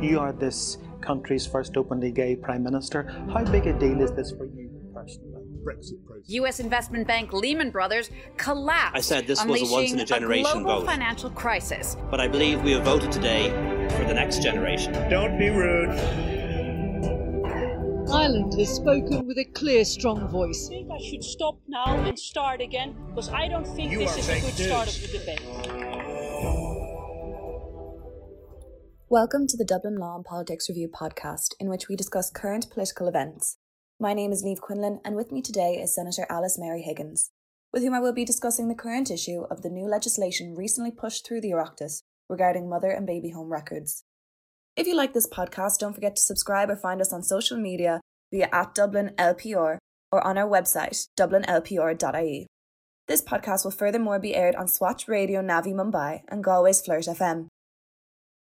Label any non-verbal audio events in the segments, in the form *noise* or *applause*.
You are this country's first openly gay prime minister. How big a deal is this for you personally? Brexit process. U.S. investment bank Lehman Brothers collapsed. I said this was a once in a generation a global vote. financial crisis. But I believe we have voted today for the next generation. Don't be rude. Ireland has spoken with a clear, strong voice. I think I should stop now and start again because I don't think You this is a good news. start of the debate. Welcome to the Dublin Law and Politics Review podcast, in which we discuss current political events. My name is Neve Quinlan, and with me today is Senator Alice Mary Higgins, with whom I will be discussing the current issue of the new legislation recently pushed through the Oireachtas regarding mother and baby home records. If you like this podcast, don't forget to subscribe or find us on social media via at Dublin LPR or on our website, dublinlpr.ie. This podcast will furthermore be aired on Swatch Radio Navi Mumbai and Galway's Flirt FM.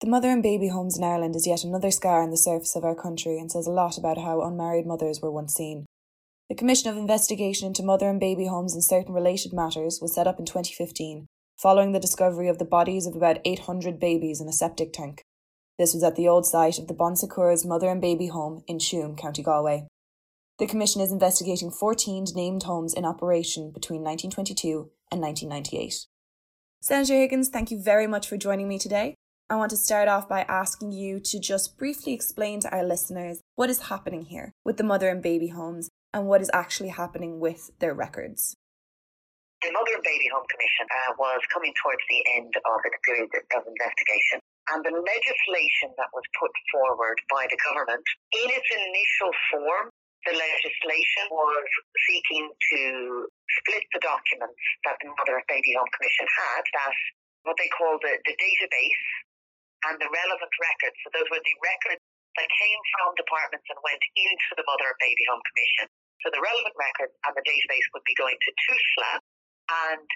The mother and baby homes in Ireland is yet another scar on the surface of our country and says a lot about how unmarried mothers were once seen. The Commission of Investigation into Mother and Baby Homes and Certain Related Matters was set up in 2015, following the discovery of the bodies of about 800 babies in a septic tank. This was at the old site of the Bon Secours Mother and Baby Home in Tuam, County Galway. The Commission is investigating 14 named homes in operation between 1922 and 1998. Senator Higgins, thank you very much for joining me today. I want to start off by asking you to just briefly explain to our listeners what is happening here with the mother and baby homes and what is actually happening with their records. The Mother and Baby Home Commission uh, was coming towards the end of its period of investigation, and the legislation that was put forward by the government, in its initial form, the legislation was seeking to split the documents that the Mother and Baby Home Commission had, that what they call the, the database and the relevant records. So those were the records that came from departments and went into the Mother and Baby Home Commission. So the relevant records and the database would be going to TUSLA, and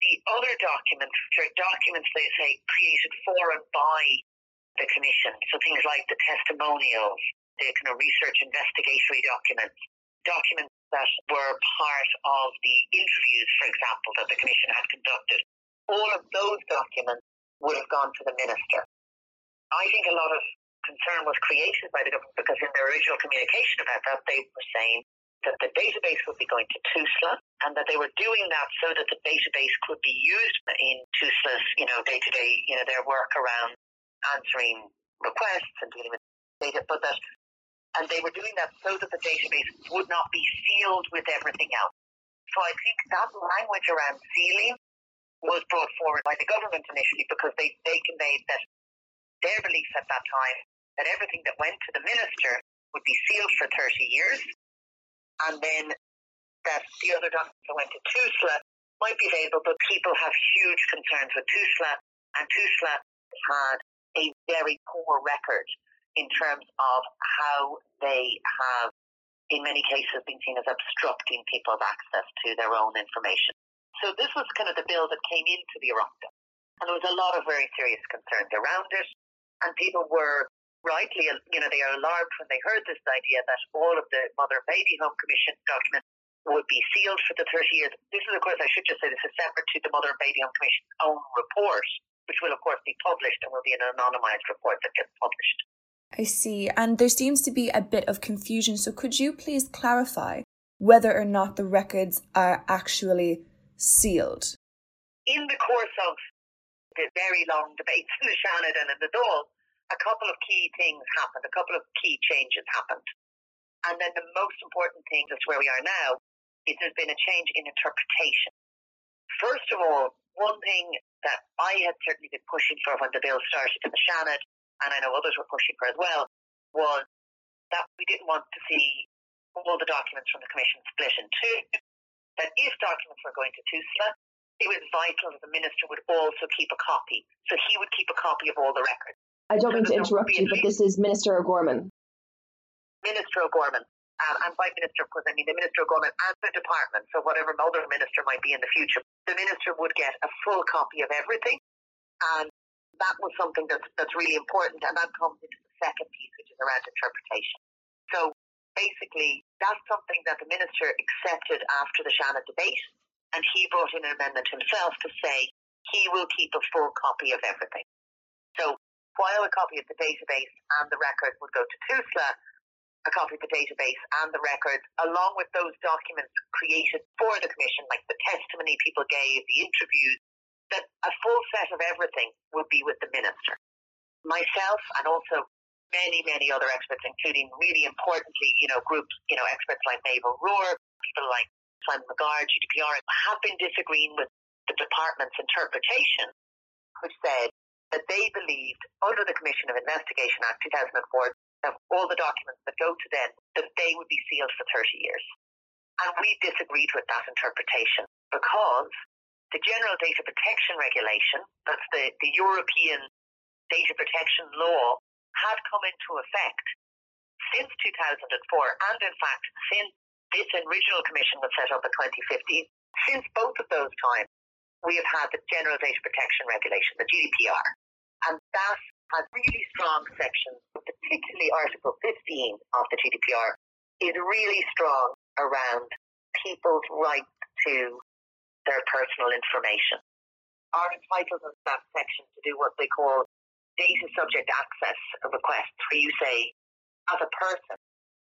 the other documents, which are documents they say created for and by the commission. So things like the testimonials, the kind of research investigatory documents, documents that were part of the interviews, for example, that the commission had conducted. All of those documents would have gone to the minister. I think a lot of concern was created by the government because in their original communication about that, they were saying that the database would be going to TUSLA and that they were doing that so that the database could be used in TUSLA's, you know, day to day, you know, their work around answering requests and dealing with data, but that, and they were doing that so that the database would not be sealed with everything else. So I think that language around sealing was brought forward by the government initially because they, they conveyed that their belief at that time that everything that went to the minister would be sealed for 30 years and then that the other documents that went to TUSLA might be available, but people have huge concerns with TUSLA, and TUSLA had a very poor record in terms of how they have, in many cases, been seen as obstructing people's access to their own information. So this was kind of the bill that came into the Oireachtas, and there was a lot of very serious concerns around it, and people were rightly, you know, they are alarmed when they heard this idea that all of the Mother and Baby Home Commission documents would be sealed for the 30 years. This is, of course, I should just say this is separate to the Mother and Baby Home Commission's own report, which will, of course, be published and will be an anonymised report that gets published. I see, and there seems to be a bit of confusion, so could you please clarify whether or not the records are actually sealed? In the course of the very long debates *laughs* in the Seanad and in the Dáil, a couple of key things happened, a couple of key changes happened. And then the most important thing, just where we are now, is there's been a change in interpretation. First of all, one thing that I had certainly been pushing for when the bill started in the Seanad, and I know others were pushing for as well, was that we didn't want to see all the documents from the Commission split in two. That if documents were going to TUSLA, it was vital that the Minister would also keep a copy. So he would keep a copy of all the records. I don't mean to interrupt you, but this is Minister O'Gorman. Minister O'Gorman. Um, and by minister, of course, I mean the Minister O'Gorman and the department. So whatever other minister might be in the future, the minister would get a full copy of everything. And that was something that's, that's really important. And that comes into the second piece, which is around interpretation. So basically, that's something that the minister accepted after the Seanad debate. And he brought in an amendment himself to say he will keep a full copy of everything. So while a copy of the database and the record would go to TUSLA, a copy of the database and the record, along with those documents created for the commission, like the testimony people gave, the interviews, that a full set of everything would be with the minister. Myself and also many, many other experts, including really importantly, you know, groups, you know, experts like Maeve O'Rourke, people like Simon McGarr, GDPR, have been disagreeing with the department's interpretation, which said that they believed under the Commission of Investigation Act 2004 that all the documents that go to them, that they would be sealed for 30 years. And we disagreed with that interpretation because the General Data Protection Regulation, that's the, the European data protection law, had come into effect since 2004, and in fact, since this original commission was set up in 2015, since both of those times, we have had the General Data Protection Regulation, the GDPR, and that has really strong sections, particularly Article 15 of the GDPR, is really strong around people's right to their personal information. Are entitled in that section to do what they call data subject access requests, where you say, as a person,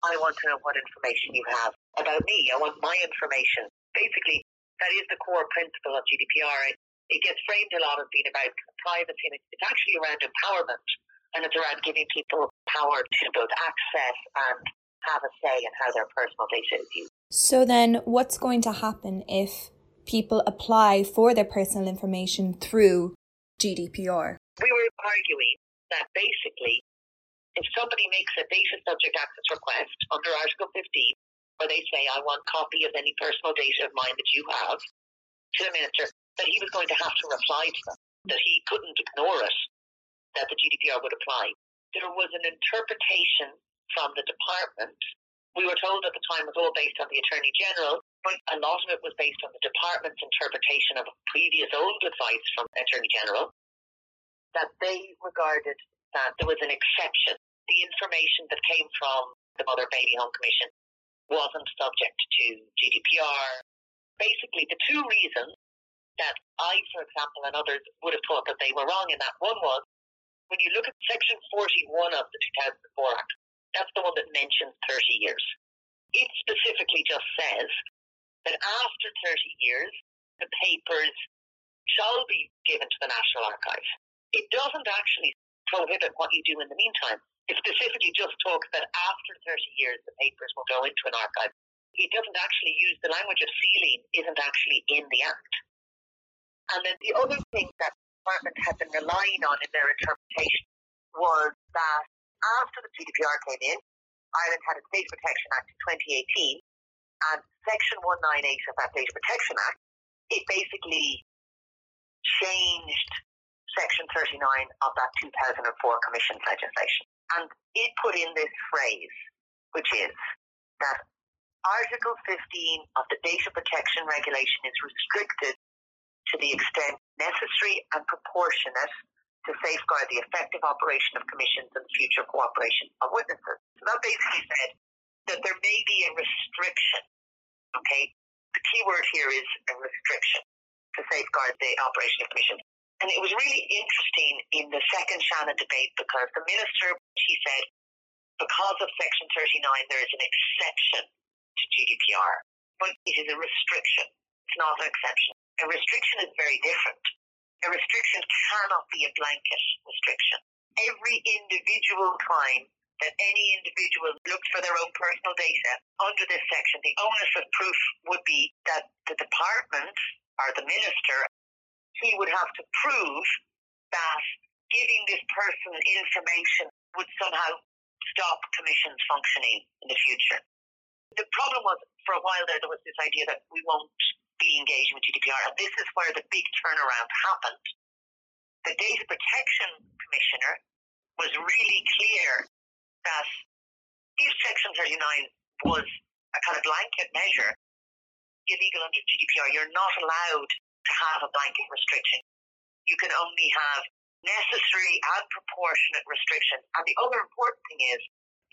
I want to know what information you have about me. I want my information. Basically, that is the core principle of GDPR. It gets framed a lot as being about privacy, and it's actually around empowerment, and it's around giving people power to both access and have a say in how their personal data is used. So then, what's going to happen if people apply for their personal information through GDPR? We were arguing that basically, if somebody makes a data subject access request under Article 15, where they say, I want copy of any personal data of mine that you have, to the minister, that he was going to have to reply to them, that he couldn't ignore it, that the GDPR would apply. There was an interpretation from the department. We were told at the time it was all based on the Attorney General, but a lot of it was based on the department's interpretation of previous old advice from Attorney General, that they regarded that there was an exception. The information that came from the Mother Baby Home Commission wasn't subject to GDPR. Basically, the two reasons that I, for example, and others would have thought that they were wrong in that one was when you look at Section 41 of the 2004 Act, that's the one that mentions 30 years. It specifically just says that after 30 years, the papers shall be given to the National Archive. It doesn't actually prohibit what you do in the meantime. It specifically just talks that after 30 years, the papers will go into an archive. It doesn't actually use the language of sealing, isn't actually in the Act. And then the other thing that the department had been relying on in their interpretation was that after the GDPR came in, Ireland had a Data Protection Act in 2018, and Section 198 of that Data Protection Act, it basically changed Section 39 of that 2004 Commission's legislation. And it put in this phrase, which is that Article 15 of the Data Protection Regulation is restricted to the extent necessary and proportionate to safeguard the effective operation of commissions and future cooperation of witnesses. So that basically said that there may be a restriction. Okay, the key word here is a restriction to safeguard the operation of commissions. And it was really interesting in the second Seanad debate because the minister, he said, because of Section 39, there is an exception to GDPR, but it is a restriction. It's not an exception. A restriction is very different. A restriction cannot be a blanket restriction. Every individual time that any individual looks for their own personal data under this section, the onus of proof would be that the department or the minister he would have to prove that giving this person information would somehow stop commissions functioning in the future. The problem was, for a while there, there was this idea that we won't be engaging with GDPR, and this is where the big turnaround happened. The Data Protection Commissioner was really clear that if Section 39 was a kind of blanket measure illegal under GDPR, you're not allowed have a blanket restriction. You can only have necessary and proportionate restrictions. And the other important thing is,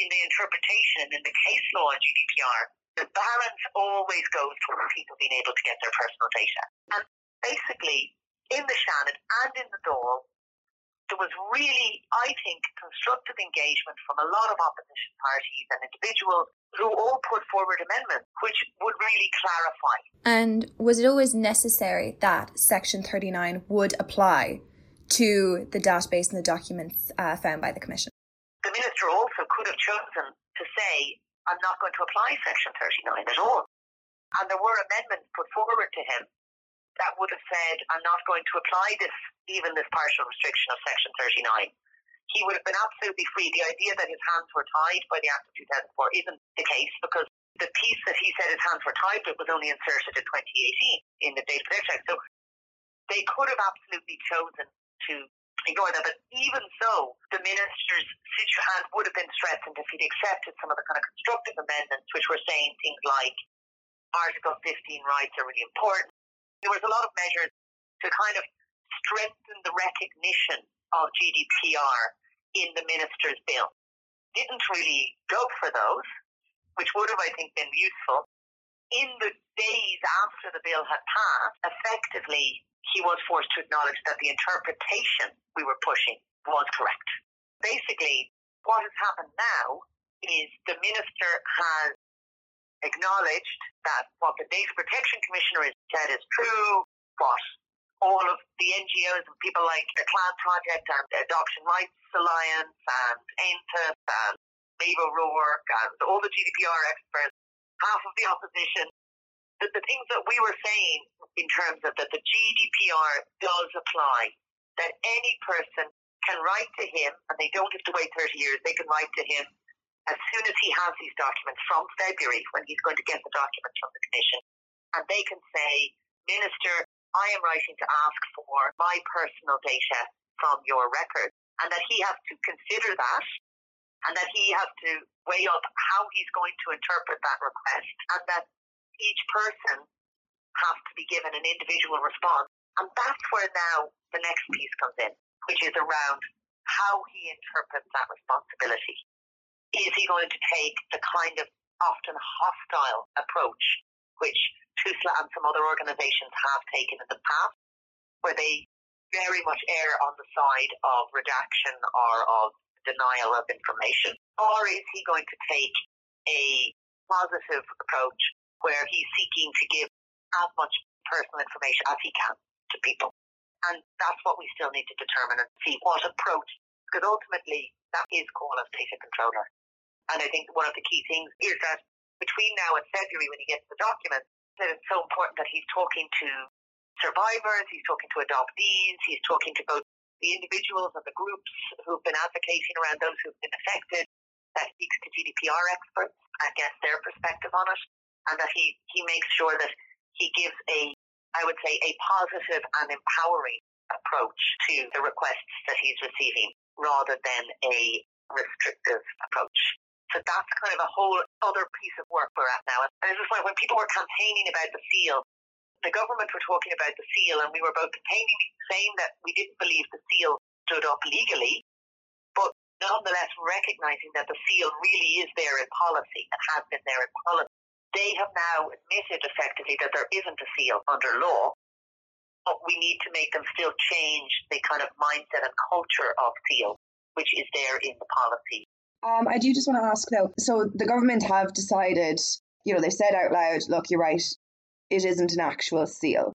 in the interpretation and in the case law on GDPR, the balance always goes towards people being able to get their personal data. And basically, in the Seanad and in the Dáil, there was really, I think, constructive engagement from a lot of opposition parties and individuals who all put forward amendments which would really clarify. And was it always necessary that Section 39 would apply to the database and the documents uh, found by the Commission? The Minister also could have chosen to say, I'm not going to apply Section 39 at all. And there were amendments put forward to him that would have said, I'm not going to apply this, even this partial restriction of Section 39. He would have been absolutely free. The idea that his hands were tied by the Act of 2004 isn't the case because the piece that he said his hands were tied with was only inserted in 2018 in the Data Protection Act. So they could have absolutely chosen to ignore that. But even so, the minister's hand would have been strengthened if he'd accepted some of the kind of constructive amendments, which were saying things like Article 15 rights are really important there was a lot of measures to kind of strengthen the recognition of GDPR in the minister's bill. Didn't really go for those, which would have, I think, been useful. In the days after the bill had passed, effectively, he was forced to acknowledge that the interpretation we were pushing was correct. Basically, what has happened now is the minister has acknowledged that what the Data Protection Commissioner has said is true, what all of the NGOs and people like the Clann Project and Adoption Rights Alliance and AINTUS and Maeve O'Rourke and all the GDPR experts, half of the opposition, the, the things that we were saying in terms of that the GDPR does apply, that any person can write to him and they don't have to wait 30 years, they can write to him as soon as he has these documents from February, when he's going to get the documents from the Commission, and they can say, Minister, I am writing to ask for my personal data from your record, and that he has to consider that, and that he has to weigh up how he's going to interpret that request, and that each person has to be given an individual response. And that's where now the next piece comes in, which is around how he interprets that responsibility is he going to take the kind of often hostile approach which TUSLA and some other organisations have taken in the past, where they very much err on the side of redaction or of denial of information? Or is he going to take a positive approach where he's seeking to give as much personal information as he can to people? And that's what we still need to determine and see what approach, because ultimately that is data controller. And I think one of the key things is that between now and February, when he gets the documents, that it's so important that he's talking to survivors, he's talking to adoptees, he's talking to both the individuals and the groups who've been advocating around those who've been affected, that speaks to GDPR experts and gets their perspective on it, and that he, he makes sure that he gives a, I would say, a positive and empowering approach to the requests that he's receiving rather than a restrictive approach. So that's kind of a whole other piece of work we're at now. And this is why when people were campaigning about the seal, the government were talking about the seal, and we were both campaigning, saying that we didn't believe the seal stood up legally, but nonetheless recognizing that the seal really is there in policy and has been there in policy. They have now admitted effectively that there isn't a seal under law, but we need to make them still change the kind of mindset and culture of seal, which is there in the policy um, I do just want to ask though. So the government have decided, you know, they've said out loud, look, you're right, it isn't an actual seal.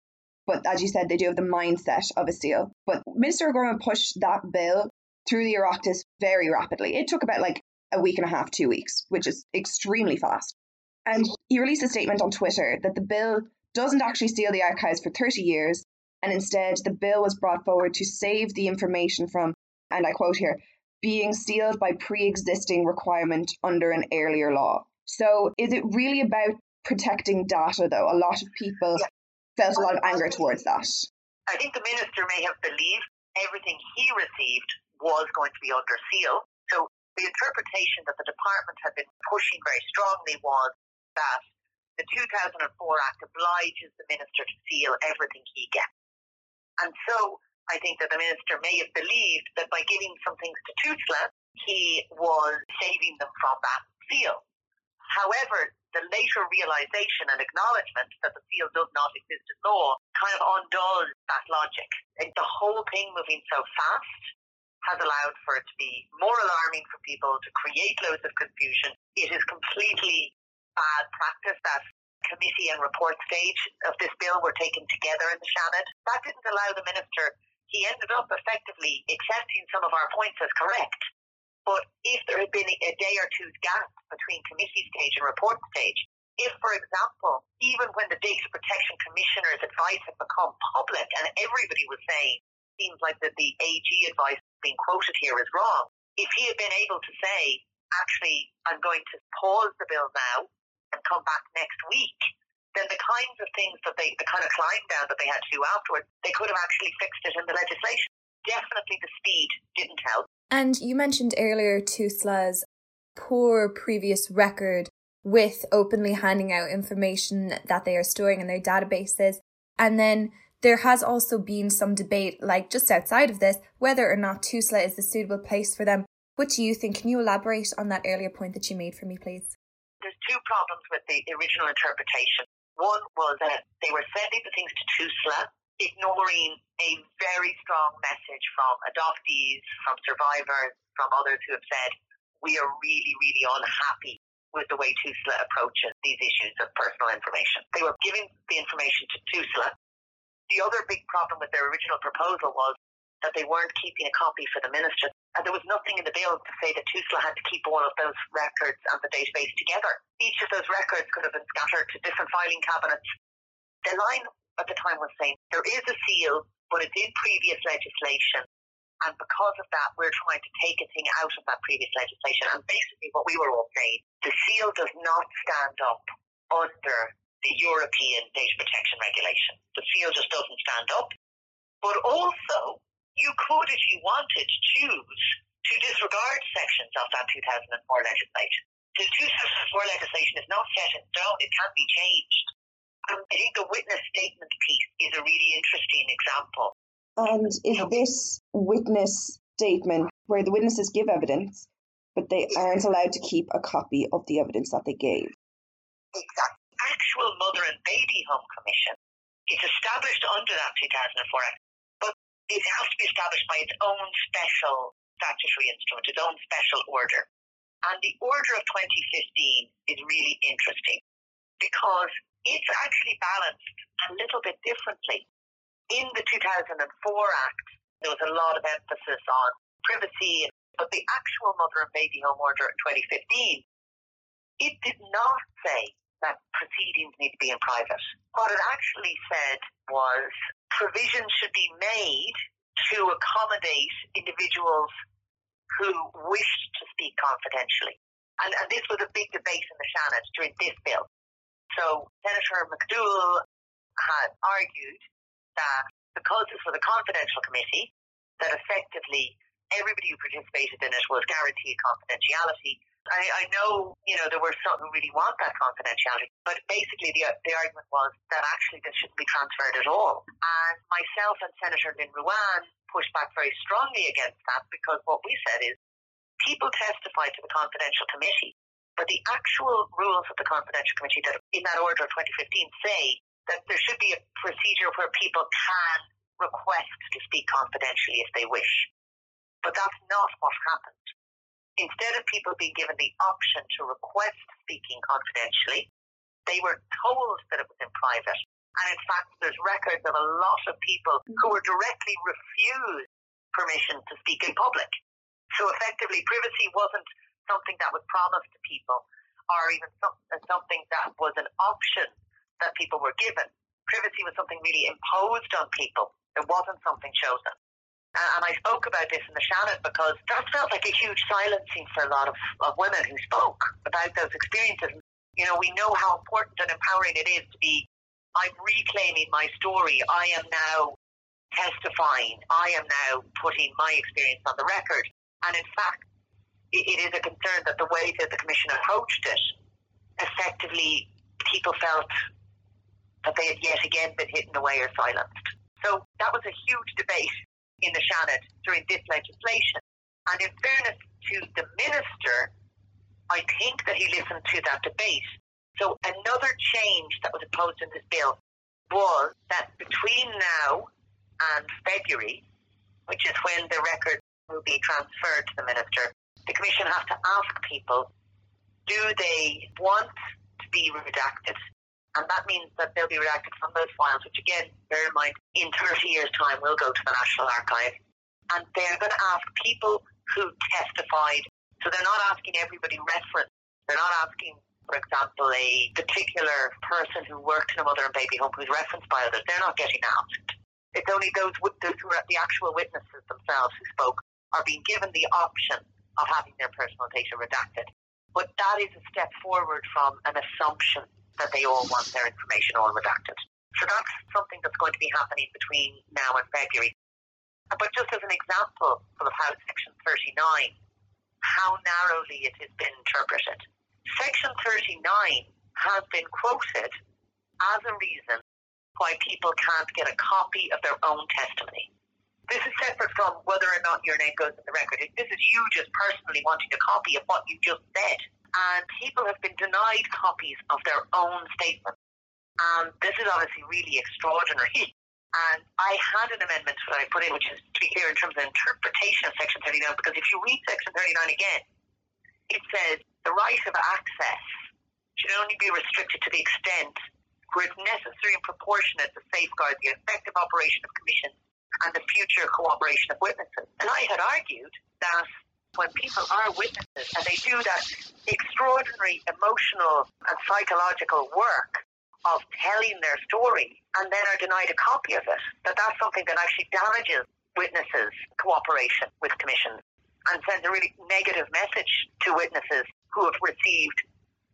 But as you said, they do have the mindset of a seal. But Minister O'Gorman pushed that bill through the Oireachtas very rapidly. It took about like a week and a half, two weeks, which is extremely fast. And he released a statement on Twitter that the bill doesn't actually seal the archives for 30 years, and instead the bill was brought forward to save the information from, and I quote here, being sealed by pre-existing requirement under an earlier law. So is it really about protecting data though? A lot of people yeah. felt a lot of anger towards that. I think the minister may have believed everything he received was going to be under seal. So the interpretation that the department had been pushing very strongly was that the 2004 Act obliges the minister to seal everything he gets. And so I think that the minister may have believed that by giving some things to TUSLA, he was saving them from that seal. However, the later realization and acknowledgement that the seal does not exist in law kind of undoes that logic. And the whole thing moving so fast has allowed for it to be more alarming for people, to create loads of confusion. It is completely bad practice that committee and report stage of this bill were taken together in the Seanad. That didn't allow the minister, he ended up effectively accepting some of our points as correct. But if there had been a day or two's gap between committee stage and report stage, if, for example, even when the Data Protection Commissioner's advice had become public and everybody was saying, seems like that the AG advice being quoted here is wrong, if he had been able to say, actually, I'm going to pause the bill now and come back next week, then the kinds of things that they, the kind of climb down that they had to do afterwards, they could have actually fixed it in the legislation. Definitely the speed didn't help. And you mentioned earlier TUSLA's poor previous record with openly handing out information that they are storing in their databases. And then there has also been some debate, like just outside of this, whether or not TUSLA is the suitable place for them. What do you think? Can you elaborate on that earlier point that you made for me, please? There's two problems with the original interpretation. One was that they were sending the things to TUSLA, ignoring a very strong message from adoptees, from survivors, from others who have said, we are really, really unhappy with the way TUSLA approaches these issues of personal information. They were giving the information to TUSLA. The other big problem with their original proposal was that they weren't keeping a copy for the minister. And there was nothing in the bill to say that TUSLA had to keep all of those records and the database together. Each of those records could have been scattered to different filing cabinets. The line at the time was saying there is a seal, but it's in previous legislation. And because of that, we're trying to take a thing out of that previous legislation. And basically, what we were all saying, the seal does not stand up under the European data protection regulation. The seal just doesn't stand up. But also, you could, if you wanted, choose to disregard sections of that 2004 legislation. The 2004 legislation is not set in stone, it can be changed. I think the witness statement piece is a really interesting example. And is this witness statement where the witnesses give evidence, but they aren't allowed to keep a copy of the evidence that they gave? Exactly. Actual Mother and Baby Home Commission is established under that 2004 Act but it has to be established by its own special statutory instrument, its own special order. And the order of 2015 is really interesting because it's actually balanced a little bit differently. In the 2004 Act, there was a lot of emphasis on privacy, but the actual mother and baby home order in 2015, it did not say that proceedings need to be in private. What it actually said was provisions should be made to accommodate individuals who wish to speak confidentially. And, and this was a big debate in the Seanad during this bill. So Senator McDowell had argued that because this was a confidential committee, that effectively everybody who participated in it was guaranteed confidentiality I, I know, you know, there were some who really want that confidentiality, but basically the, the argument was that actually this shouldn't be transferred at all. And myself and Senator Lynn Ruane pushed back very strongly against that because what we said is people testified to the confidential committee, but the actual rules of the confidential committee that in that order of 2015 say that there should be a procedure where people can request to speak confidentially if they wish. But that's not what happened instead of people being given the option to request speaking confidentially, they were told that it was in private. And in fact, there's records of a lot of people mm. who were directly refused permission to speak in public. So effectively, privacy wasn't something that was promised to people or even some, uh, something that was an option that people were given. Privacy was something really imposed on people. It wasn't something chosen. And I spoke about this in the Seanad because that felt like a huge silencing for a lot of, of women who spoke about those experiences. You know, we know how important and empowering it is to be, I'm reclaiming my story. I am now testifying. I am now putting my experience on the record. And in fact, it, is a concern that the way that the Commission approached it, effectively, people felt that they had yet again been hidden away or silenced. So that was a huge debate in the Seanad during this legislation. And in fairness to the minister, I think that he listened to that debate. So another change that was opposed in this bill was that between now and February, which is when the records will be transferred to the minister, the commission has to ask people, do they want to be redacted? And that means that they'll be redacted from those files, which again, bear in mind, in 30 years' time will go to the National Archive. And they're going to ask people who testified. So they're not asking everybody reference. They're not asking, for example, a particular person who worked in a mother and baby home who's referenced by others. They're not getting asked. It's only those, those who are the actual witnesses themselves who spoke are being given the option of having their personal data redacted. But that is a step forward from an assumption that they all want their information all redacted. So that's something that's going to be happening between now and February. But just as an example of how Section 39, how narrowly it has been interpreted. Section 39 has been quoted as a reason why people can't get a copy of their own testimony. This is separate from whether or not your name goes in the record. This is you just personally wanting a copy of what you just said and people have been denied copies of their own statements. And this is obviously really extraordinary. *laughs* And I had an amendment that I put in, which is to be clear in terms of interpretation of Section 39, because if you read Section 39 again, it says the right of access should only be restricted to the extent where it's necessary and proportionate to safeguard the effective operation of commissions and the future cooperation of witnesses. And I had argued that when people are witnesses and they do that extraordinary emotional and psychological work of telling their story and then are denied a copy of it, that that's something that actually damages witnesses' cooperation with commissions and sends a really negative message to witnesses who have received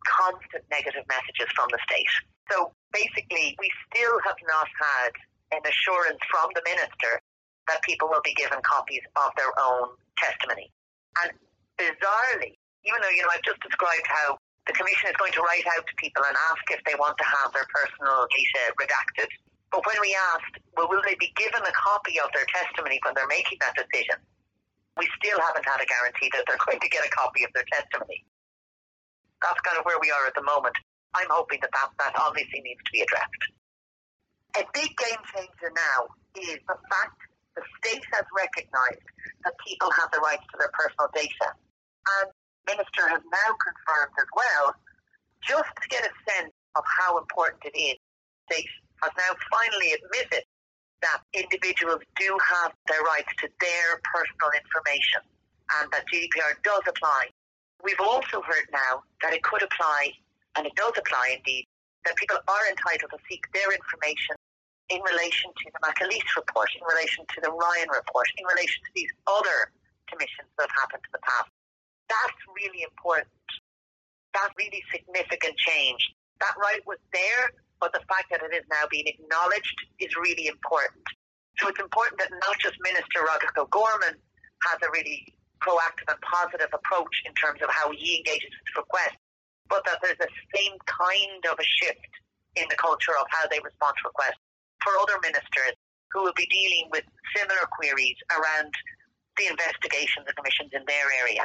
constant negative messages from the state. So basically, we still have not had an assurance from the minister that people will be given copies of their own testimony. And bizarrely, even though, you know, I've just described how the Commission is going to write out to people and ask if they want to have their personal data redacted. But when we asked, well, will they be given a copy of their testimony when they're making that decision? We still haven't had a guarantee that they're going to get a copy of their testimony. That's kind of where we are at the moment. I'm hoping that that, that obviously needs to be addressed. A big game changer now is the fact the state has recognised that people have the rights to their personal data. And the Minister has now confirmed as well, just to get a sense of how important it is, state has now finally admitted that individuals do have their rights to their personal information and that GDPR does apply. We've also heard now that it could apply, and it does apply indeed, that people are entitled to seek their information in relation to the McAleese report, in relation to the Ryan report, in relation to these other commissions that have happened in the past. That's really important. That's really significant change. That right was there, but the fact that it is now being acknowledged is really important. So it's important that not just Minister Roderick O'Gorman has a really proactive and positive approach in terms of how he engages with requests, but that there's the same kind of a shift in the culture of how they respond to requests for other ministers who will be dealing with similar queries around the investigations and commissions in their area.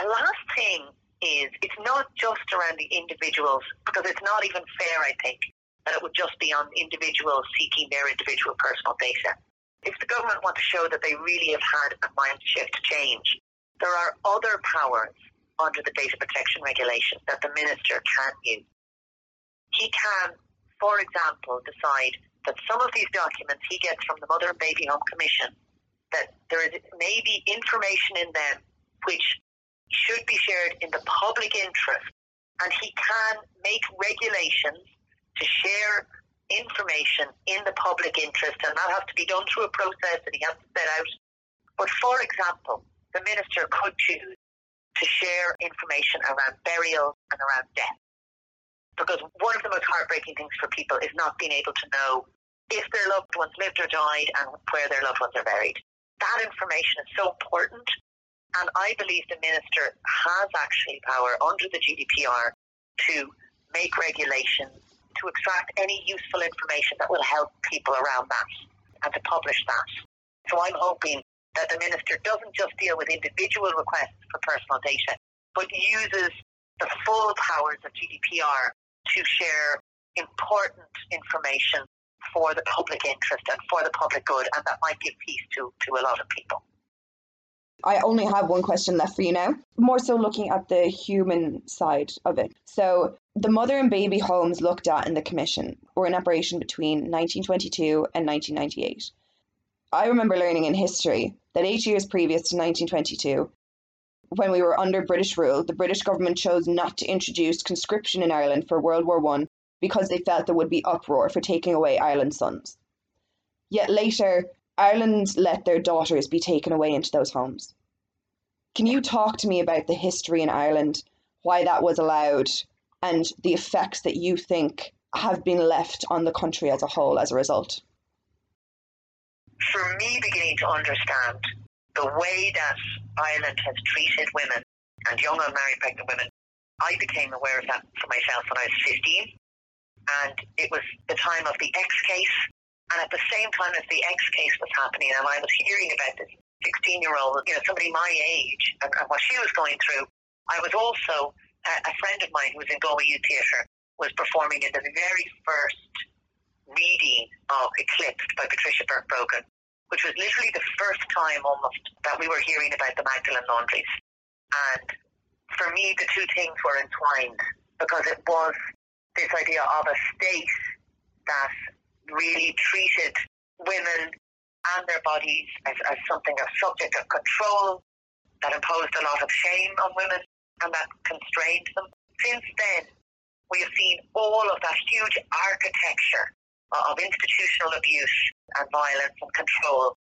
A last thing is it's not just around the individuals, because it's not even fair, I think, that it would just be on individuals seeking their individual personal data. If the government want to show that they really have had a mind shift change, there are other powers under the data protection regulation that the minister can use. He can, for example, decide that some of these documents he gets from the Mother and Baby Home Commission, that there is maybe information in them which should be shared in the public interest, and he can make regulations to share information in the public interest, and that has to be done through a process that he has to set out. But for example, the minister could choose to share information around burial and around death. Because one of the most heartbreaking things for people is not being able to know if their loved ones lived or died and where their loved ones are buried. That information is so important. And I believe the minister has actually power under the GDPR to make regulations, to extract any useful information that will help people around that and to publish that. So I'm hoping that the minister doesn't just deal with individual requests for personal data, but uses the full powers of GDPR to share important information for the public interest and for the public good, and that might give peace to, to a lot of people. I only have one question left for you now. More so looking at the human side of it. So, the mother and baby homes looked at in the commission were in operation between 1922 and 1998. I remember learning in history that eight years previous to 1922, when we were under British rule, the British government chose not to introduce conscription in Ireland for World War One because they felt there would be uproar for taking away Ireland's sons. Yet later, Ireland let their daughters be taken away into those homes. Can you talk to me about the history in Ireland, why that was allowed, and the effects that you think have been left on the country as a whole as a result? For me, beginning to understand the way that Ireland has treated women and young unmarried pregnant women, I became aware of that for myself when I was 15. And it was the time of the X case. And at the same time as the X case was happening, and I was hearing about this 16 year old, you know, somebody my age and, and, what she was going through, I was also, a, friend of mine who was in Galway Youth Theatre was performing in the very first reading of Eclipsed by Patricia Burke Brogan, which was literally the first time almost that we were hearing about the Magdalene laundries. And for me, the two things were entwined because it was this idea of a state that really treated women and their bodies as, as something, a subject of control that imposed a lot of shame on women and that constrained them. Since then, we have seen all of that huge architecture of institutional abuse and violence and control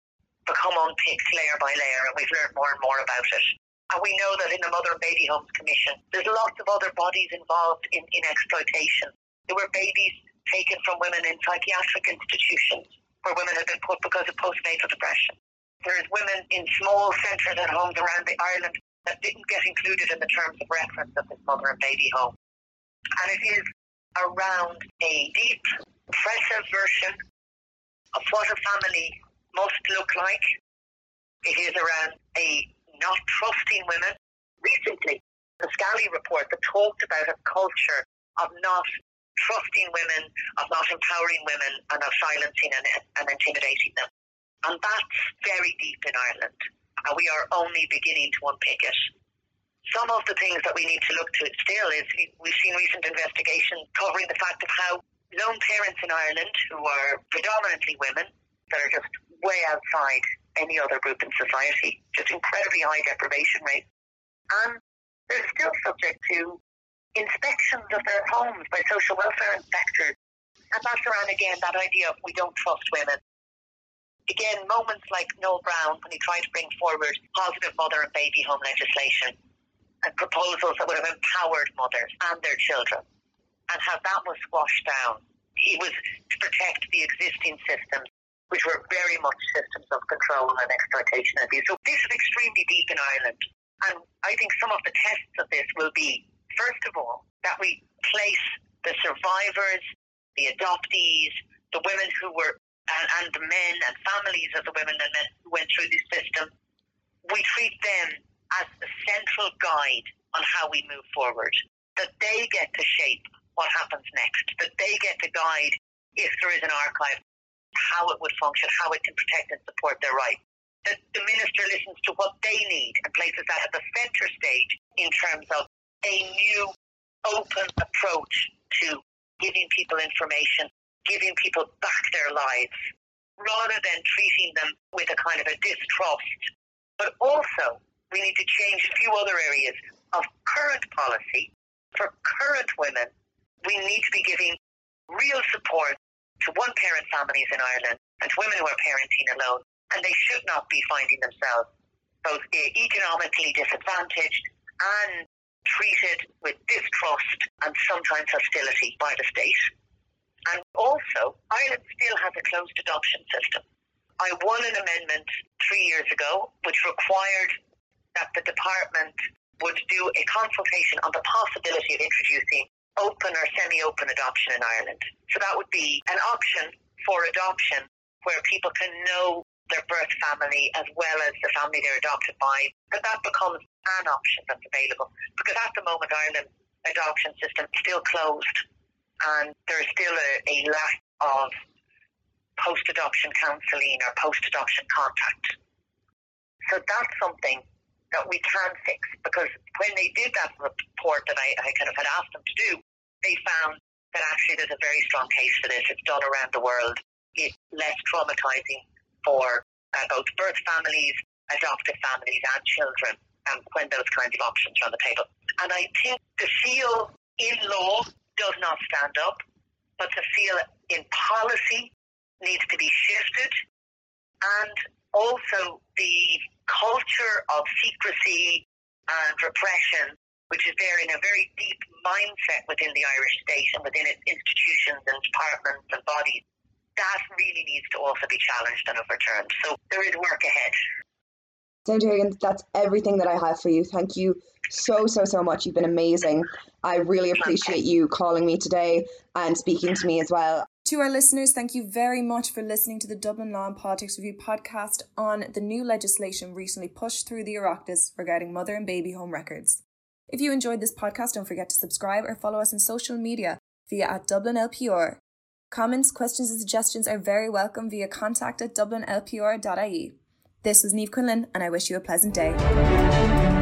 become unpicked layer by layer, and we've learned more and more about it. And we know that in the Mother and Baby Homes Commission, there's lots of other bodies involved in, in exploitation. There were babies taken from women in psychiatric institutions where women had been put because of postnatal depression. There's women in small centres and homes around the Ireland that didn't get included in the terms of reference of this mother and baby home. And it is around a deep, oppressive version of what a family must look like. It is around a not trusting women. Recently, the Scally report that talked about a culture of not trusting women, of not empowering women, and of silencing and, and intimidating them. And that's very deep in Ireland. And we are only beginning to unpick it. Some of the things that we need to look to still is we've seen recent investigations covering the fact of how lone parents in Ireland, who are predominantly women, that are just way outside any other group in society, just incredibly high deprivation rates. And they're still subject to inspections of their homes by social welfare inspectors. And that's around again that idea of we don't trust women. Again, moments like Noel Browne when he tried to bring forward positive mother and baby home legislation and proposals that would have empowered mothers and their children, and how that was squashed down. He was to protect the existing systems which were very much systems of control and exploitation and abuse. So this is extremely deep in Ireland. And I think some of the tests of this will be, first of all, that we place the survivors, the adoptees, the women who were, and, and the men and families of the women and men who went through this system, we treat them as the central guide on how we move forward. That they get to shape what happens next, that they get to guide if there is an archive how it would function, how it can protect and support their rights. That the minister listens to what they need and places that at the centre stage in terms of a new open approach to giving people information, giving people back their lives, rather than treating them with a kind of a distrust. But also, we need to change a few other areas of current policy. For current women, we need to be giving real support to one parent families in Ireland and to women who are parenting alone. And they should not be finding themselves both eh, economically disadvantaged and treated with distrust and sometimes hostility by the state. And also, Ireland still has a closed adoption system. I won an amendment three years ago which required that the department would do a consultation on the possibility of introducing open or semi-open adoption in Ireland. So that would be an option for adoption where people can know their birth family as well as the family they're adopted by. But that becomes an option that's available because at the moment Ireland's adoption system is still closed and there is still a, a lack of post-adoption counselling or post-adoption contact. So that's something that we can fix because when they did that report that I, I kind of had asked them to do, they found that actually there's a very strong case for this. It's done around the world. It's less traumatizing for uh, both birth families, adoptive families, and children um, when those kinds of options are on the table. And I think the seal in law does not stand up, but the seal in policy needs to be shifted. And also the culture of secrecy and repression, which is there in a very deep mindset within the Irish state and within its institutions and departments and bodies, that really needs to also be challenged and overturned. So there is work ahead. Senator Higgins, that's everything that I have for you. Thank you so, so, so much. You've been amazing. I really appreciate you calling me today and speaking to me as well. To our listeners, thank you very much for listening to the Dublin Law and Politics Review podcast on the new legislation recently pushed through the Oireachtas regarding mother and baby home records. If you enjoyed this podcast, don't forget to subscribe or follow us on social media via at Dublin LPR. Comments, questions, and suggestions are very welcome via contact at dublinlpr.ie. This was Neve Quinlan, and I wish you a pleasant day.